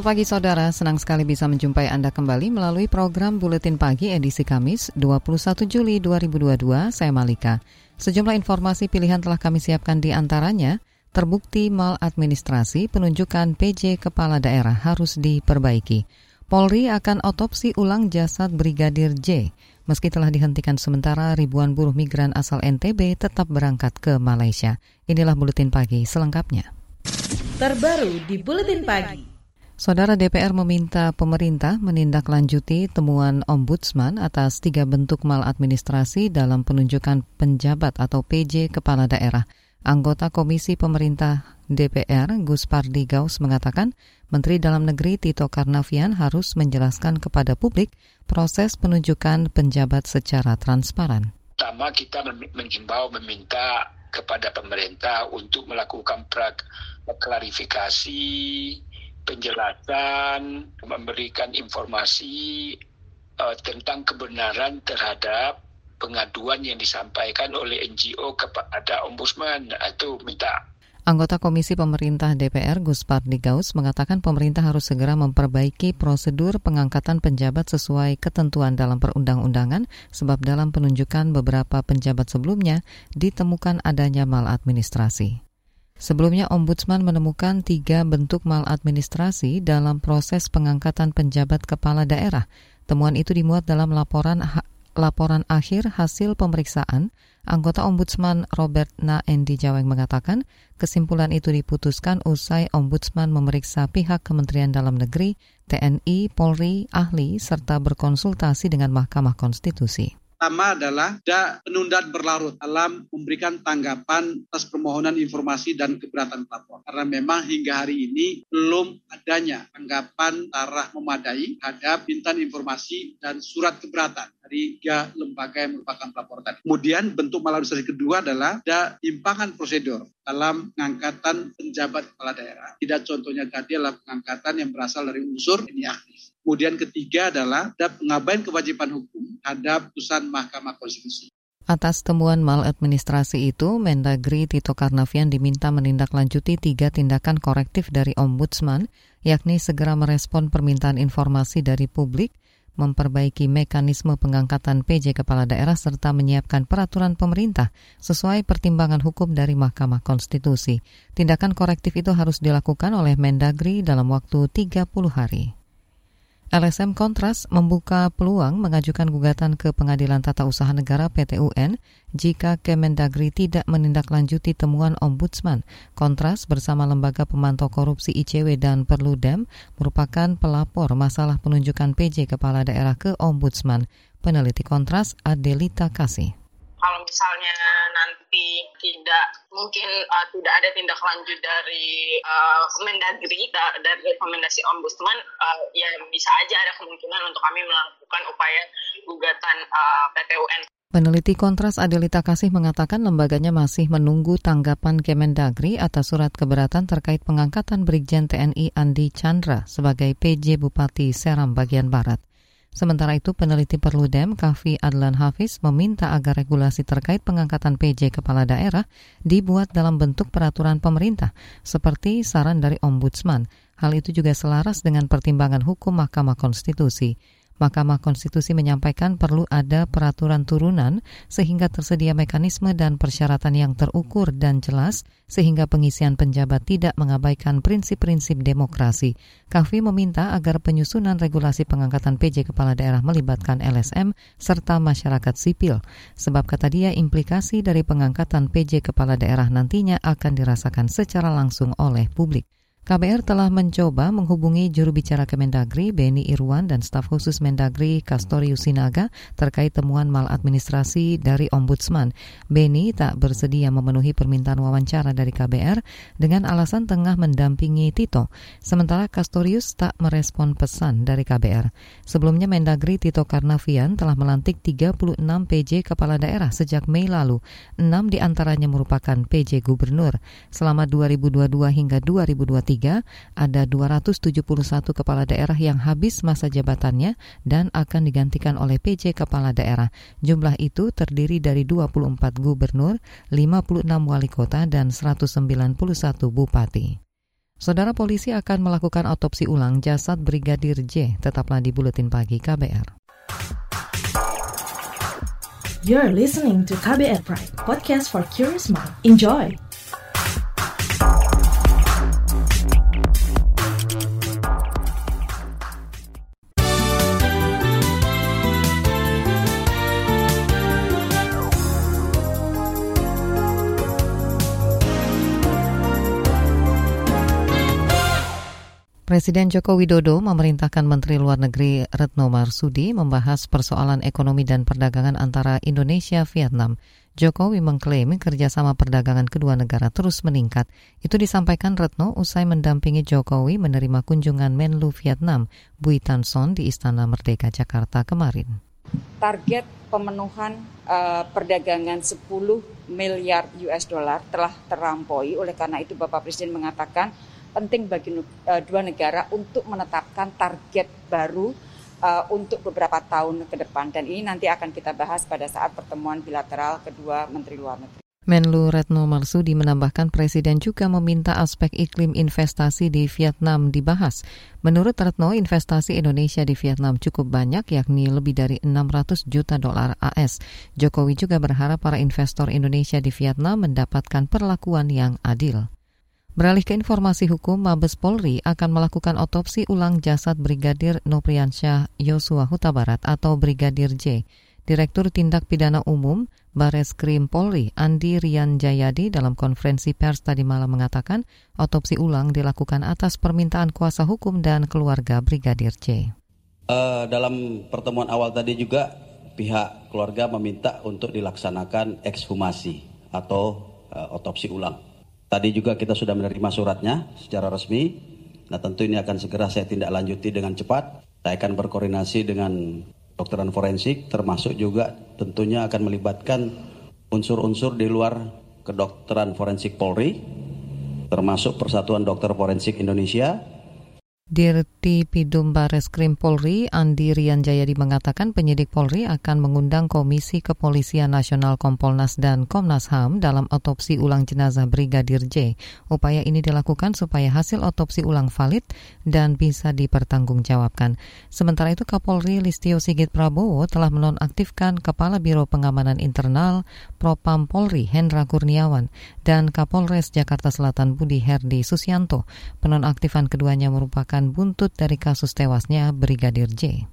Selamat pagi saudara, senang sekali bisa menjumpai Anda kembali melalui program Buletin Pagi edisi Kamis 21 Juli 2022, saya Malika. Sejumlah informasi pilihan telah kami siapkan di antaranya, terbukti maladministrasi penunjukan PJ Kepala Daerah harus diperbaiki. Polri akan otopsi ulang jasad Brigadir J. Meski telah dihentikan sementara, ribuan buruh migran asal NTB tetap berangkat ke Malaysia. Inilah Buletin Pagi selengkapnya. Terbaru di Buletin Pagi. Saudara DPR meminta pemerintah menindaklanjuti temuan Ombudsman atas tiga bentuk maladministrasi dalam penunjukan penjabat atau PJ Kepala Daerah. Anggota Komisi Pemerintah DPR, Gus Pardi Gaus, mengatakan Menteri Dalam Negeri Tito Karnavian harus menjelaskan kepada publik proses penunjukan penjabat secara transparan. Pertama kita menghimbau meminta kepada pemerintah untuk melakukan klarifikasi penjelasan, memberikan informasi uh, tentang kebenaran terhadap pengaduan yang disampaikan oleh NGO kepada Ombudsman. Itu minta Anggota Komisi Pemerintah DPR Gus Pardi Gaus mengatakan pemerintah harus segera memperbaiki prosedur pengangkatan penjabat sesuai ketentuan dalam perundang-undangan sebab dalam penunjukan beberapa penjabat sebelumnya ditemukan adanya maladministrasi. Sebelumnya, Ombudsman menemukan tiga bentuk maladministrasi dalam proses pengangkatan penjabat kepala daerah. Temuan itu dimuat dalam laporan laporan akhir hasil pemeriksaan. Anggota Ombudsman Robert Naendi Jaweng mengatakan, kesimpulan itu diputuskan usai Ombudsman memeriksa pihak Kementerian Dalam Negeri, TNI, Polri, ahli, serta berkonsultasi dengan Mahkamah Konstitusi pertama adalah ada penundaan berlarut dalam memberikan tanggapan atas permohonan informasi dan keberatan pelapor. Karena memang hingga hari ini belum adanya tanggapan tarah memadai terhadap pintan informasi dan surat keberatan dari tiga lembaga yang merupakan pelapor tadi. Kemudian bentuk maladministrasi kedua adalah ada impangan prosedur dalam pengangkatan penjabat kepala daerah. Tidak contohnya tadi adalah pengangkatan yang berasal dari unsur ini aktif. Kemudian ketiga adalah ada pengabaian kewajiban hukum terhadap putusan Mahkamah Konstitusi. Atas temuan maladministrasi itu, Mendagri Tito Karnavian diminta menindaklanjuti tiga tindakan korektif dari Ombudsman, yakni segera merespon permintaan informasi dari publik, memperbaiki mekanisme pengangkatan PJ Kepala Daerah serta menyiapkan peraturan pemerintah sesuai pertimbangan hukum dari Mahkamah Konstitusi. Tindakan korektif itu harus dilakukan oleh Mendagri dalam waktu 30 hari. LSM Kontras membuka peluang mengajukan gugatan ke Pengadilan Tata Usaha Negara PTUN jika Kemendagri tidak menindaklanjuti temuan Ombudsman. Kontras bersama Lembaga Pemantau Korupsi ICW dan Perludem merupakan pelapor masalah penunjukan PJ Kepala Daerah ke Ombudsman. Peneliti Kontras Adelita Kasih. Kalau misalnya nanti tidak mungkin uh, tidak ada tindak lanjut dari uh, Mendagri da, dari rekomendasi Ombudsman uh, ya bisa aja ada kemungkinan untuk kami melakukan upaya gugatan uh, PTUN. Peneliti Kontras Adelita Kasih mengatakan lembaganya masih menunggu tanggapan Kemendagri atas surat keberatan terkait pengangkatan Brigjen TNI Andi Chandra sebagai PJ Bupati Seram bagian Barat. Sementara itu, peneliti Perludem, Kavi Adlan Hafiz, meminta agar regulasi terkait pengangkatan PJ kepala daerah dibuat dalam bentuk peraturan pemerintah, seperti saran dari Ombudsman. Hal itu juga selaras dengan pertimbangan hukum Mahkamah Konstitusi. Mahkamah Konstitusi menyampaikan perlu ada peraturan turunan sehingga tersedia mekanisme dan persyaratan yang terukur dan jelas sehingga pengisian penjabat tidak mengabaikan prinsip-prinsip demokrasi. Kavi meminta agar penyusunan regulasi pengangkatan PJ kepala daerah melibatkan LSM serta masyarakat sipil sebab kata dia implikasi dari pengangkatan PJ kepala daerah nantinya akan dirasakan secara langsung oleh publik. KBR telah mencoba menghubungi juru bicara Kemendagri, Beni Irwan, dan staf khusus Mendagri, Kastorius Sinaga, terkait temuan maladministrasi dari Ombudsman. Beni tak bersedia memenuhi permintaan wawancara dari KBR dengan alasan tengah mendampingi Tito, sementara Kastorius tak merespon pesan dari KBR. Sebelumnya Mendagri Tito Karnavian telah melantik 36 PJ kepala daerah sejak Mei lalu. Enam di antaranya merupakan PJ Gubernur. Selama 2022 hingga 2023, ada 271 kepala daerah yang habis masa jabatannya dan akan digantikan oleh PJ kepala daerah. Jumlah itu terdiri dari 24 gubernur, 56 wali kota, dan 191 bupati. Saudara polisi akan melakukan otopsi ulang jasad Brigadir J. Tetaplah di Buletin Pagi KBR. You're listening to KBR Pride, podcast for curious mind. Enjoy! Presiden Joko Widodo memerintahkan Menteri Luar Negeri Retno Marsudi membahas persoalan ekonomi dan perdagangan antara Indonesia Vietnam. Jokowi mengklaim kerjasama perdagangan kedua negara terus meningkat. Itu disampaikan Retno usai mendampingi Jokowi menerima kunjungan Menlu Vietnam, Bui Tan Son di Istana Merdeka Jakarta kemarin. Target pemenuhan uh, perdagangan 10 miliar US dollar telah terampaui. Oleh karena itu Bapak Presiden mengatakan penting bagi uh, dua negara untuk menetapkan target baru uh, untuk beberapa tahun ke depan dan ini nanti akan kita bahas pada saat pertemuan bilateral kedua Menteri Luar Negeri. Menlu Retno Marsudi menambahkan Presiden juga meminta aspek iklim investasi di Vietnam dibahas. Menurut Retno, investasi Indonesia di Vietnam cukup banyak, yakni lebih dari 600 juta dolar AS. Jokowi juga berharap para investor Indonesia di Vietnam mendapatkan perlakuan yang adil. Beralih ke informasi hukum, Mabes Polri akan melakukan otopsi ulang jasad Brigadir Nopriansyah Yosua Huta Barat atau Brigadir J. Direktur Tindak Pidana Umum Bares Krim Polri Andi Rian Jayadi dalam konferensi pers tadi malam mengatakan otopsi ulang dilakukan atas permintaan kuasa hukum dan keluarga Brigadir J. Uh, dalam pertemuan awal tadi juga pihak keluarga meminta untuk dilaksanakan ekshumasi atau uh, otopsi ulang. Tadi juga kita sudah menerima suratnya secara resmi. Nah tentu ini akan segera saya tindak lanjuti dengan cepat. Saya akan berkoordinasi dengan dokteran forensik termasuk juga tentunya akan melibatkan unsur-unsur di luar kedokteran forensik Polri termasuk Persatuan Dokter Forensik Indonesia Dirti Pidum Bares Krim Polri, Andi Rian Jayadi mengatakan penyidik Polri akan mengundang Komisi Kepolisian Nasional Kompolnas dan Komnas HAM dalam otopsi ulang jenazah Brigadir J. Upaya ini dilakukan supaya hasil otopsi ulang valid dan bisa dipertanggungjawabkan. Sementara itu Kapolri Listio Sigit Prabowo telah menonaktifkan Kepala Biro Pengamanan Internal Propam Polri Hendra Kurniawan dan Kapolres Jakarta Selatan Budi Herdi Susianto. Penonaktifan keduanya merupakan buntut dari kasus tewasnya Brigadir J.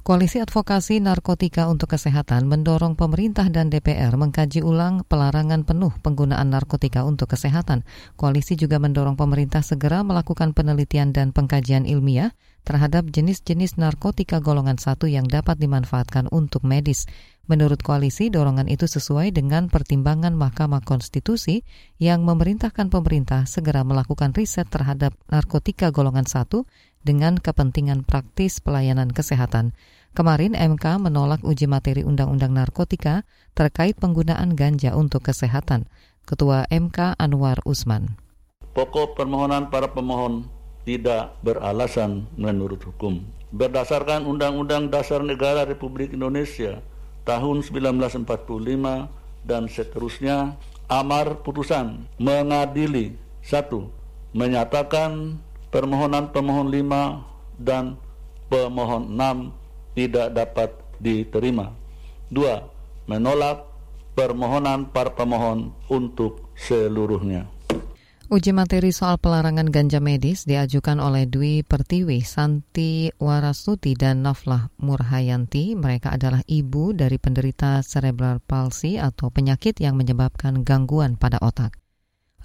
Koalisi Advokasi Narkotika untuk Kesehatan mendorong pemerintah dan DPR mengkaji ulang pelarangan penuh penggunaan narkotika untuk kesehatan. Koalisi juga mendorong pemerintah segera melakukan penelitian dan pengkajian ilmiah terhadap jenis-jenis narkotika golongan satu yang dapat dimanfaatkan untuk medis. Menurut koalisi, dorongan itu sesuai dengan pertimbangan Mahkamah Konstitusi yang memerintahkan pemerintah segera melakukan riset terhadap narkotika golongan satu dengan kepentingan praktis pelayanan kesehatan. Kemarin MK menolak uji materi Undang-Undang Narkotika terkait penggunaan ganja untuk kesehatan. Ketua MK Anwar Usman. Pokok permohonan para pemohon tidak beralasan menurut hukum. Berdasarkan Undang-Undang Dasar Negara Republik Indonesia tahun 1945 dan seterusnya amar putusan mengadili. Satu menyatakan permohonan pemohon lima dan pemohon enam tidak dapat diterima. Dua menolak permohonan para pemohon untuk seluruhnya Uji materi soal pelarangan ganja medis diajukan oleh Dwi Pertiwi, Santi Warasuti, dan Naflah Murhayanti. Mereka adalah ibu dari penderita cerebral palsy atau penyakit yang menyebabkan gangguan pada otak.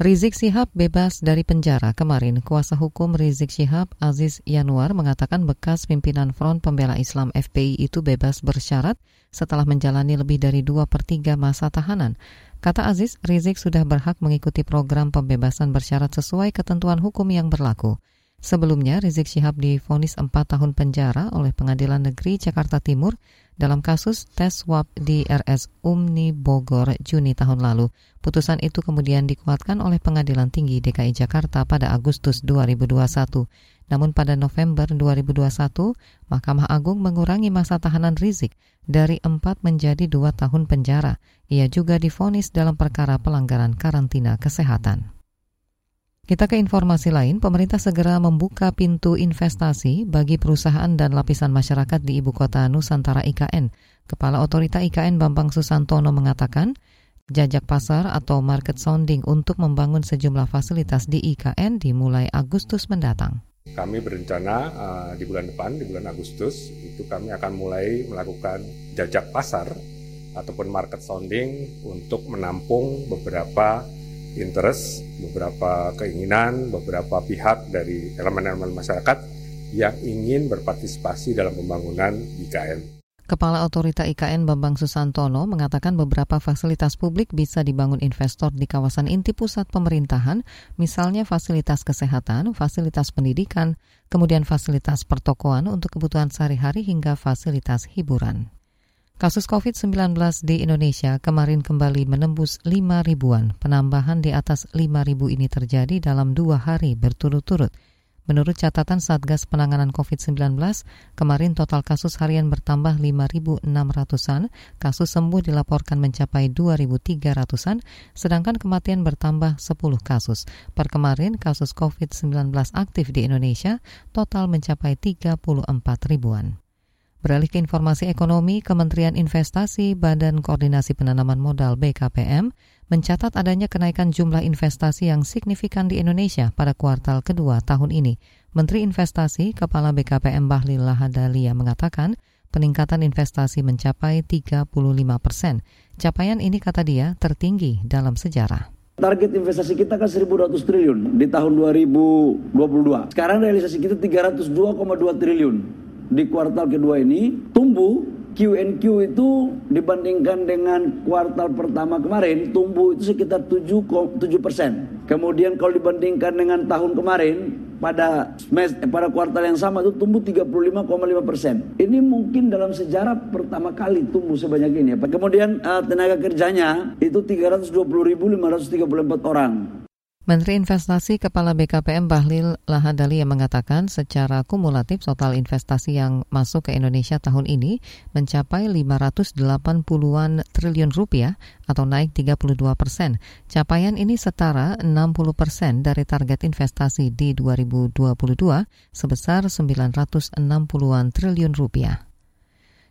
Rizik Sihab bebas dari penjara kemarin. Kuasa hukum Rizik Sihab Aziz Yanuar mengatakan bekas pimpinan Front Pembela Islam FPI itu bebas bersyarat setelah menjalani lebih dari dua per 3 masa tahanan. Kata Aziz, Rizik sudah berhak mengikuti program pembebasan bersyarat sesuai ketentuan hukum yang berlaku. Sebelumnya, Rizik Syihab difonis 4 tahun penjara oleh Pengadilan Negeri Jakarta Timur dalam kasus tes swab di RS Umni Bogor Juni tahun lalu. Putusan itu kemudian dikuatkan oleh Pengadilan Tinggi DKI Jakarta pada Agustus 2021. Namun pada November 2021, Mahkamah Agung mengurangi masa tahanan Rizik dari 4 menjadi 2 tahun penjara. Ia juga difonis dalam perkara pelanggaran karantina kesehatan. Kita ke informasi lain, pemerintah segera membuka pintu investasi bagi perusahaan dan lapisan masyarakat di ibu kota Nusantara IKN. Kepala Otorita IKN Bambang Susantono mengatakan, jajak pasar atau market sounding untuk membangun sejumlah fasilitas di IKN dimulai Agustus mendatang. Kami berencana uh, di bulan depan, di bulan Agustus, itu kami akan mulai melakukan jajak pasar ataupun market sounding untuk menampung beberapa interest, beberapa keinginan, beberapa pihak dari elemen-elemen masyarakat yang ingin berpartisipasi dalam pembangunan IKN. Kepala Otorita IKN Bambang Susantono mengatakan beberapa fasilitas publik bisa dibangun investor di kawasan inti pusat pemerintahan, misalnya fasilitas kesehatan, fasilitas pendidikan, kemudian fasilitas pertokoan untuk kebutuhan sehari-hari hingga fasilitas hiburan. Kasus COVID-19 di Indonesia kemarin kembali menembus 5 ribuan. Penambahan di atas 5 ribu ini terjadi dalam dua hari berturut-turut. Menurut catatan Satgas Penanganan COVID-19, kemarin total kasus harian bertambah 5.600-an, kasus sembuh dilaporkan mencapai 2.300-an, sedangkan kematian bertambah 10 kasus. Per kemarin, kasus COVID-19 aktif di Indonesia total mencapai 34 ribuan. Beralih ke informasi ekonomi, Kementerian Investasi Badan Koordinasi Penanaman Modal BKPM mencatat adanya kenaikan jumlah investasi yang signifikan di Indonesia pada kuartal kedua tahun ini. Menteri Investasi Kepala BKPM Bahlil Lahadalia mengatakan peningkatan investasi mencapai 35 persen. Capaian ini kata dia tertinggi dalam sejarah. Target investasi kita kan 1.200 triliun di tahun 2022. Sekarang realisasi kita 302,2 triliun di kuartal kedua ini tumbuh QNQ itu dibandingkan dengan kuartal pertama kemarin tumbuh itu sekitar 7, 7 persen. Kemudian kalau dibandingkan dengan tahun kemarin pada eh, pada kuartal yang sama itu tumbuh 35,5 persen. Ini mungkin dalam sejarah pertama kali tumbuh sebanyak ini. Kemudian uh, tenaga kerjanya itu 320.534 orang. Menteri Investasi Kepala BKPM Bahlil Lahadali yang mengatakan secara kumulatif total investasi yang masuk ke Indonesia tahun ini mencapai 580-an triliun rupiah atau naik 32 persen. Capaian ini setara 60 persen dari target investasi di 2022 sebesar 960-an triliun rupiah.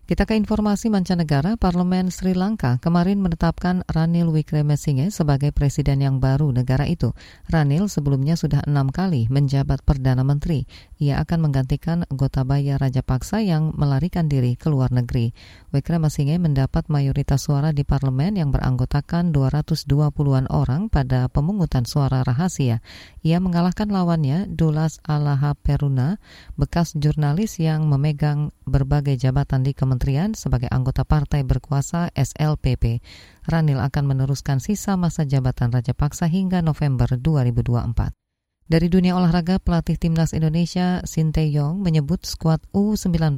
Kita ke informasi mancanegara, Parlemen Sri Lanka kemarin menetapkan Ranil Wickremesinghe sebagai presiden yang baru negara itu. Ranil sebelumnya sudah enam kali menjabat Perdana Menteri. Ia akan menggantikan Gotabaya Rajapaksa yang melarikan diri ke luar negeri. Wickremesinghe mendapat mayoritas suara di parlemen yang beranggotakan 220-an orang pada pemungutan suara rahasia. Ia mengalahkan lawannya Dulas Alaha Peruna, bekas jurnalis yang memegang berbagai jabatan di Kementerian kementerian sebagai anggota partai berkuasa SLPP. Ranil akan meneruskan sisa masa jabatan Raja Paksa hingga November 2024. Dari dunia olahraga, pelatih timnas Indonesia Sinteyong menyebut skuad U19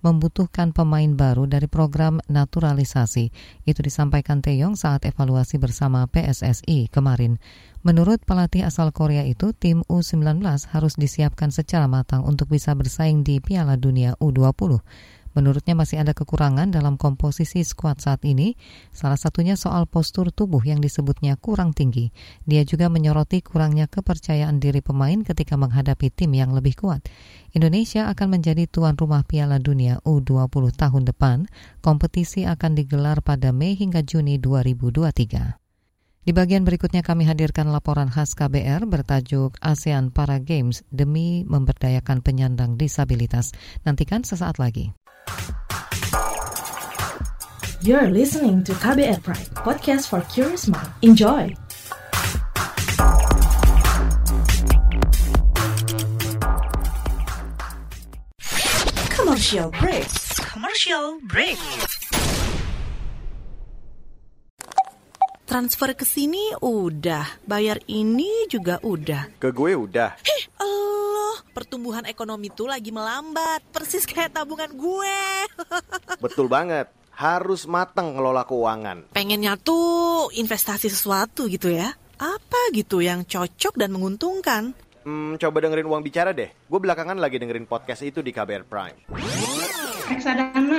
membutuhkan pemain baru dari program naturalisasi. Itu disampaikan Taeyong saat evaluasi bersama PSSI kemarin. Menurut pelatih asal Korea itu, tim U19 harus disiapkan secara matang untuk bisa bersaing di Piala Dunia U20. Menurutnya masih ada kekurangan dalam komposisi skuad saat ini, salah satunya soal postur tubuh yang disebutnya kurang tinggi. Dia juga menyoroti kurangnya kepercayaan diri pemain ketika menghadapi tim yang lebih kuat. Indonesia akan menjadi tuan rumah Piala Dunia U20 tahun depan. Kompetisi akan digelar pada Mei hingga Juni 2023. Di bagian berikutnya kami hadirkan laporan khas KBR bertajuk ASEAN Para Games demi memberdayakan penyandang disabilitas. Nantikan sesaat lagi. You're listening to KBR Pride, podcast for curious mind. Enjoy! Commercial break. Commercial break. Transfer ke sini udah, bayar ini juga udah. Ke gue udah. Hih, pertumbuhan ekonomi tuh lagi melambat, persis kayak tabungan gue. Betul banget. Harus mateng ngelola keuangan. Pengennya tuh investasi sesuatu gitu ya. Apa gitu yang cocok dan menguntungkan? Hmm, coba dengerin uang bicara deh. Gue belakangan lagi dengerin podcast itu di KBR Prime. reksadana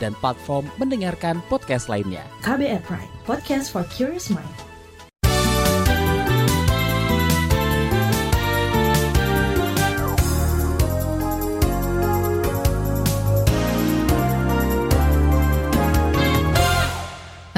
dan platform mendengarkan podcast lainnya. KBR Prime, podcast for curious mind.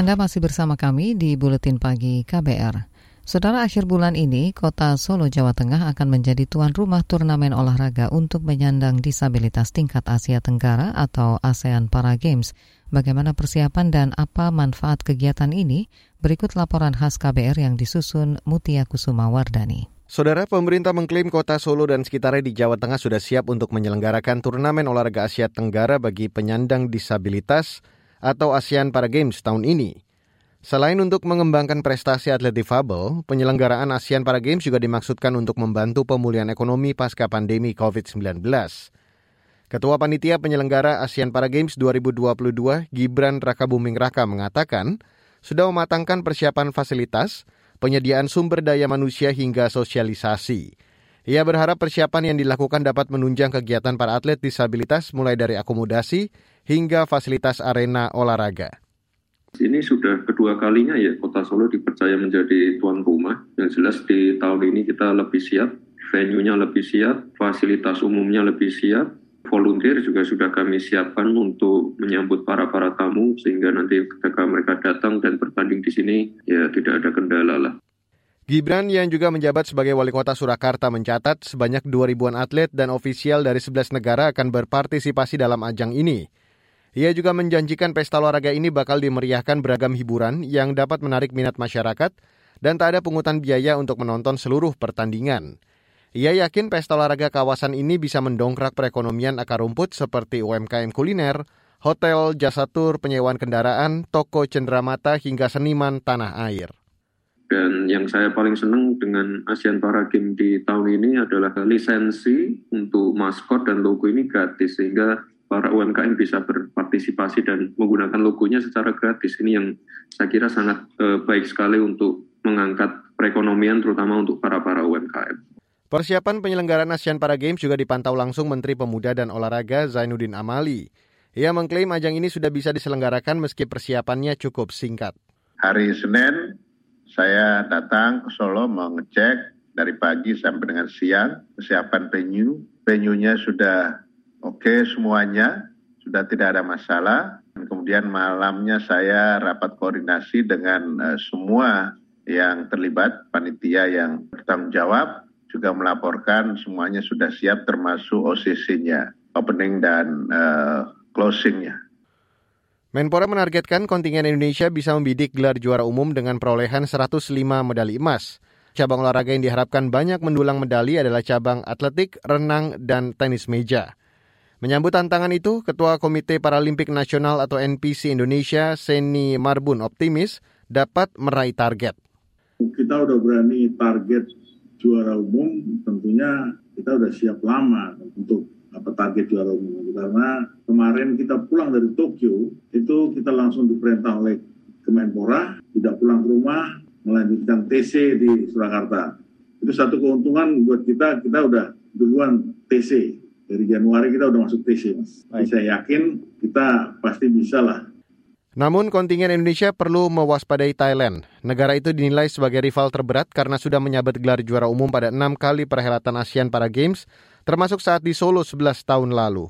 Anda masih bersama kami di Buletin Pagi KBR. Saudara akhir bulan ini, kota Solo, Jawa Tengah akan menjadi tuan rumah turnamen olahraga untuk menyandang disabilitas tingkat Asia Tenggara atau ASEAN Para Games. Bagaimana persiapan dan apa manfaat kegiatan ini? Berikut laporan khas KBR yang disusun Mutia Kusuma Wardani. Saudara, pemerintah mengklaim kota Solo dan sekitarnya di Jawa Tengah sudah siap untuk menyelenggarakan turnamen olahraga Asia Tenggara bagi penyandang disabilitas atau ASEAN Para Games tahun ini. Selain untuk mengembangkan prestasi atlet difabel, penyelenggaraan ASEAN Para Games juga dimaksudkan untuk membantu pemulihan ekonomi pasca pandemi COVID-19. Ketua Panitia Penyelenggara ASEAN Para Games 2022, Gibran Rakabuming Raka mengatakan, sudah mematangkan persiapan fasilitas, penyediaan sumber daya manusia hingga sosialisasi. Ia berharap persiapan yang dilakukan dapat menunjang kegiatan para atlet disabilitas mulai dari akomodasi hingga fasilitas arena olahraga. Ini sudah kedua kalinya ya Kota Solo dipercaya menjadi tuan rumah. Yang jelas di tahun ini kita lebih siap, venue-nya lebih siap, fasilitas umumnya lebih siap, volunteer juga sudah kami siapkan untuk menyambut para-para tamu sehingga nanti ketika mereka datang dan bertanding di sini ya tidak ada kendala lah. Gibran yang juga menjabat sebagai wali kota Surakarta mencatat sebanyak 2.000-an atlet dan ofisial dari 11 negara akan berpartisipasi dalam ajang ini. Ia juga menjanjikan pesta olahraga ini bakal dimeriahkan beragam hiburan yang dapat menarik minat masyarakat dan tak ada pungutan biaya untuk menonton seluruh pertandingan. Ia yakin pesta olahraga kawasan ini bisa mendongkrak perekonomian akar rumput seperti UMKM kuliner, hotel, jasa tur, penyewaan kendaraan, toko cenderamata hingga seniman tanah air. Dan yang saya paling senang dengan ASEAN Para Games di tahun ini adalah lisensi untuk maskot dan logo ini gratis sehingga para UMKM bisa berpartisipasi dan menggunakan logonya secara gratis. Ini yang saya kira sangat eh, baik sekali untuk mengangkat perekonomian terutama untuk para-para UMKM. Persiapan penyelenggaraan ASEAN Para Games juga dipantau langsung Menteri Pemuda dan Olahraga Zainuddin Amali. Ia mengklaim ajang ini sudah bisa diselenggarakan meski persiapannya cukup singkat. Hari Senin saya datang ke Solo mengecek dari pagi sampai dengan siang kesiapan venue. Venue-nya sudah oke semuanya, sudah tidak ada masalah. Dan kemudian malamnya saya rapat koordinasi dengan uh, semua yang terlibat, panitia yang bertanggung jawab, juga melaporkan semuanya sudah siap termasuk OCC-nya, opening dan uh, closing-nya. Menpora menargetkan kontingen Indonesia bisa membidik gelar juara umum dengan perolehan 105 medali emas. Cabang olahraga yang diharapkan banyak mendulang medali adalah cabang atletik, renang, dan tenis meja. Menyambut tantangan itu, Ketua Komite Paralimpik Nasional atau NPC Indonesia, Seni Marbun, optimis dapat meraih target. Kita udah berani target juara umum, tentunya kita udah siap lama untuk apa target juara umum. Karena kemarin kita pulang dari Tokyo itu kita langsung diperintah oleh Kemenpora tidak pulang ke rumah melanjutkan TC di Surakarta. Itu satu keuntungan buat kita kita udah duluan TC dari Januari kita udah masuk TC mas Jadi saya yakin kita pasti bisa lah namun kontingen Indonesia perlu mewaspadai Thailand. Negara itu dinilai sebagai rival terberat karena sudah menyabet gelar juara umum pada enam kali perhelatan ASEAN Para Games, termasuk saat di Solo 11 tahun lalu.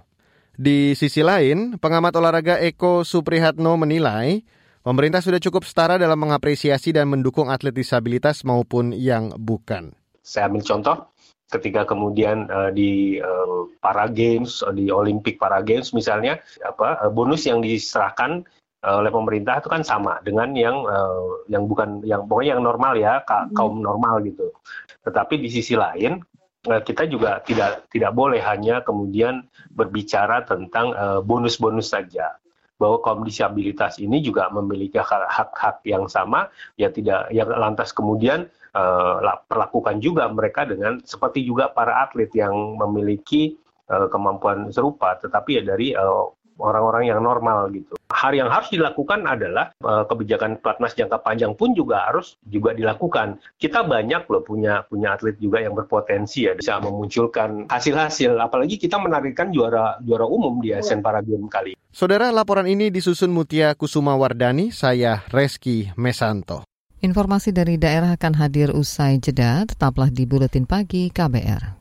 Di sisi lain, pengamat olahraga Eko Suprihatno menilai pemerintah sudah cukup setara dalam mengapresiasi dan mendukung atlet disabilitas maupun yang bukan. Saya ambil contoh, ketika kemudian uh, di uh, para games di Olimpik para games misalnya apa uh, bonus yang diserahkan uh, oleh pemerintah itu kan sama dengan yang uh, yang bukan yang pokoknya yang normal ya kaum normal gitu. Tetapi di sisi lain Eh, kita juga tidak tidak boleh hanya kemudian berbicara tentang uh, bonus-bonus saja bahwa kaum disabilitas ini juga memiliki hak-hak yang sama ya tidak yang lantas kemudian uh, perlakukan juga mereka dengan seperti juga para atlet yang memiliki uh, kemampuan serupa tetapi ya dari uh, orang-orang yang normal gitu. Hal yang harus dilakukan adalah uh, kebijakan pelatnas jangka panjang pun juga harus juga dilakukan. Kita banyak loh punya punya atlet juga yang berpotensi ya bisa memunculkan hasil-hasil. Apalagi kita menarikkan juara juara umum di Asian Para Games kali. Saudara, laporan ini disusun Mutia Kusuma Wardani, saya Reski Mesanto. Informasi dari daerah akan hadir usai jeda, tetaplah di Buletin Pagi KBR.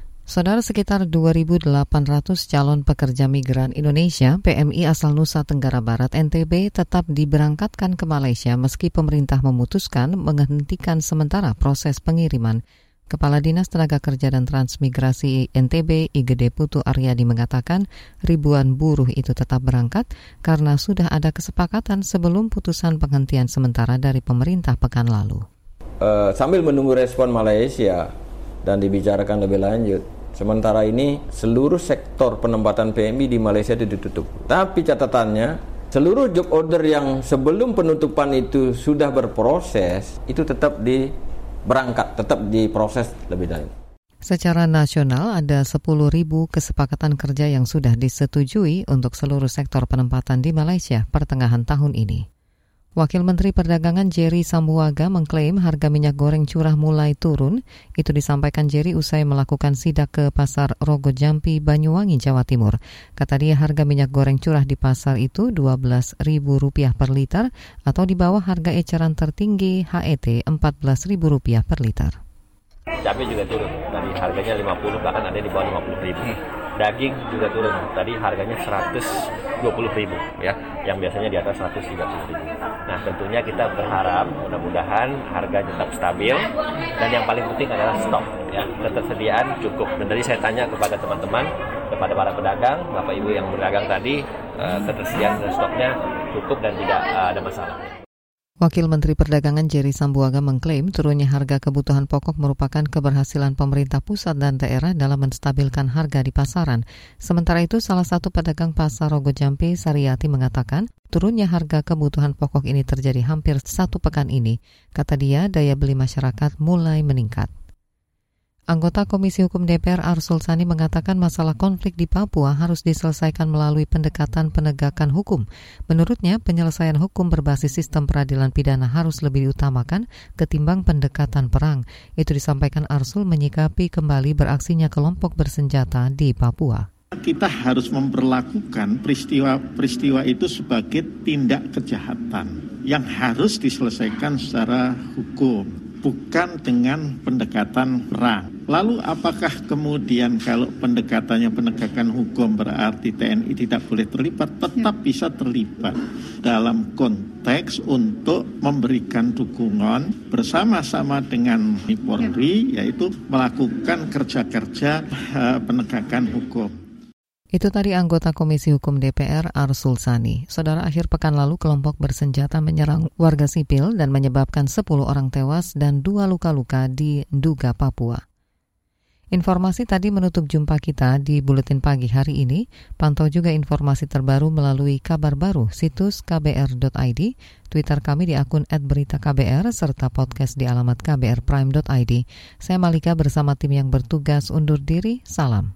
Saudara sekitar 2.800 calon pekerja migran Indonesia PMI asal Nusa Tenggara Barat NTB tetap diberangkatkan ke Malaysia meski pemerintah memutuskan menghentikan sementara proses pengiriman. Kepala Dinas Tenaga Kerja dan Transmigrasi NTB Igede Putu Aryadi mengatakan ribuan buruh itu tetap berangkat karena sudah ada kesepakatan sebelum putusan penghentian sementara dari pemerintah pekan lalu. Uh, sambil menunggu respon Malaysia dan dibicarakan lebih lanjut, Sementara ini seluruh sektor penempatan PMI di Malaysia itu ditutup. Tapi catatannya seluruh job order yang sebelum penutupan itu sudah berproses itu tetap di berangkat, tetap diproses lebih lanjut. Secara nasional ada 10.000 kesepakatan kerja yang sudah disetujui untuk seluruh sektor penempatan di Malaysia pertengahan tahun ini. Wakil Menteri Perdagangan Jerry Sambuaga mengklaim harga minyak goreng curah mulai turun. Itu disampaikan Jerry usai melakukan sidak ke pasar Rogo Jampi, Banyuwangi, Jawa Timur. Kata dia harga minyak goreng curah di pasar itu Rp12.000 per liter atau di bawah harga eceran tertinggi HET Rp14.000 per liter. Cabai juga turun dari harganya 50 bahkan ada di bawah 50 ribu. Daging juga turun. Tadi harganya 120 ribu ya, yang biasanya di atas 130 ribu. Nah tentunya kita berharap mudah-mudahan harga tetap stabil dan yang paling penting adalah stok ya ketersediaan cukup. Dan tadi saya tanya kepada teman-teman kepada para pedagang, bapak ibu yang berdagang tadi eh, ketersediaan stoknya cukup dan tidak eh, ada masalah. Wakil Menteri Perdagangan Jerry Sambuaga mengklaim turunnya harga kebutuhan pokok merupakan keberhasilan pemerintah pusat dan daerah dalam menstabilkan harga di pasaran. Sementara itu, salah satu pedagang pasar Rogo Jampi, Sariati, mengatakan turunnya harga kebutuhan pokok ini terjadi hampir satu pekan ini. Kata dia, daya beli masyarakat mulai meningkat. Anggota Komisi Hukum DPR Arsul Sani mengatakan masalah konflik di Papua harus diselesaikan melalui pendekatan penegakan hukum. Menurutnya, penyelesaian hukum berbasis sistem peradilan pidana harus lebih diutamakan ketimbang pendekatan perang. Itu disampaikan Arsul menyikapi kembali beraksinya kelompok bersenjata di Papua. Kita harus memperlakukan peristiwa-peristiwa itu sebagai tindak kejahatan yang harus diselesaikan secara hukum, bukan dengan pendekatan perang. Lalu apakah kemudian kalau pendekatannya penegakan hukum berarti TNI tidak boleh terlibat? Tetap ya. bisa terlibat dalam konteks untuk memberikan dukungan bersama-sama dengan Polri ya. yaitu melakukan kerja-kerja uh, penegakan hukum. Itu tadi anggota Komisi Hukum DPR Arsul Sani. Saudara akhir pekan lalu kelompok bersenjata menyerang warga sipil dan menyebabkan 10 orang tewas dan dua luka-luka di Nduga, Papua. Informasi tadi menutup jumpa kita di Buletin Pagi hari ini. Pantau juga informasi terbaru melalui kabar baru situs kbr.id, Twitter kami di akun @beritaKBR serta podcast di alamat kbrprime.id. Saya Malika bersama tim yang bertugas undur diri. Salam.